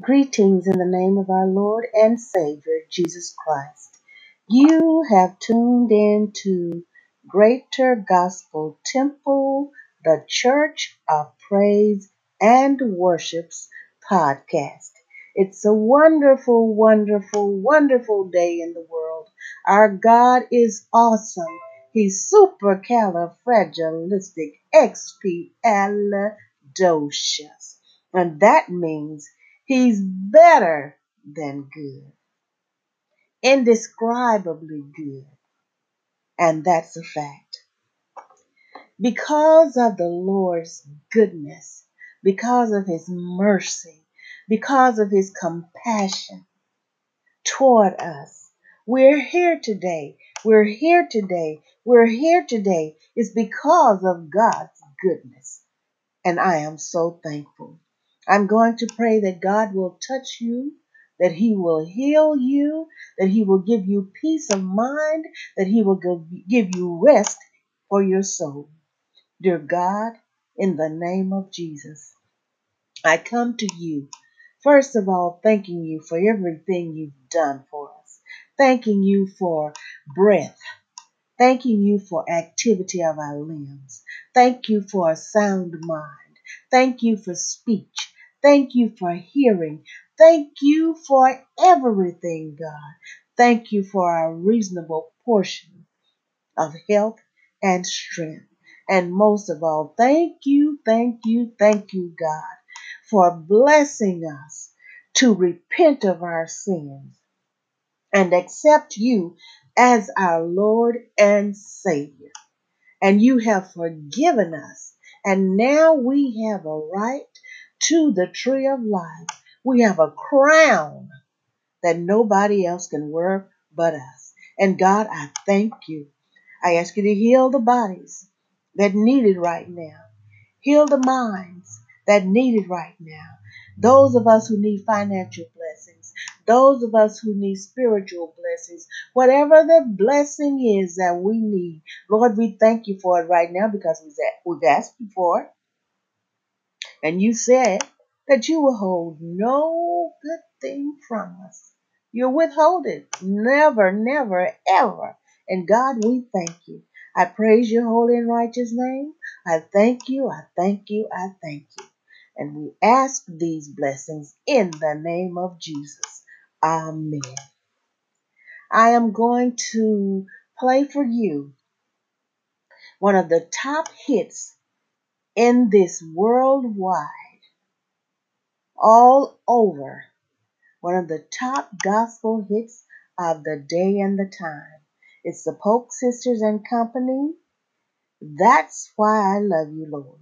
Greetings in the name of our Lord and Savior, Jesus Christ. You have tuned in to Greater Gospel Temple, the Church of Praise and Worships podcast. It's a wonderful, wonderful, wonderful day in the world. Our God is awesome. He's supercalifragilisticexpialidocious. And that means He's better than good, indescribably good. And that's a fact. Because of the Lord's goodness, because of his mercy, because of his compassion toward us, we're here today. We're here today. We're here today. It's because of God's goodness. And I am so thankful. I'm going to pray that God will touch you, that He will heal you, that He will give you peace of mind, that He will give you rest for your soul. Dear God, in the name of Jesus, I come to you, first of all, thanking you for everything you've done for us, thanking you for breath. Thanking you for activity of our limbs. Thank you for a sound mind. Thank you for speech. Thank you for hearing. Thank you for everything, God. Thank you for our reasonable portion of health and strength. And most of all, thank you, thank you, thank you, God, for blessing us to repent of our sins and accept you as our Lord and Savior. And you have forgiven us. And now we have a right to the tree of life. We have a crown that nobody else can wear but us. And God, I thank you. I ask you to heal the bodies that need it right now. Heal the minds that need it right now. Those of us who need financial blessings, those of us who need spiritual blessings, whatever the blessing is that we need, Lord, we thank you for it right now because we've asked you for it. And you said that you will hold no good thing from us. You'll withhold it. Never, never, ever. And God, we thank you. I praise your holy and righteous name. I thank you, I thank you, I thank you. And we ask these blessings in the name of Jesus. Amen. I am going to play for you one of the top hits in this worldwide all over. One of the top gospel hits of the day and the time. It's the Polk Sisters and Company. That's why I love you, Lord.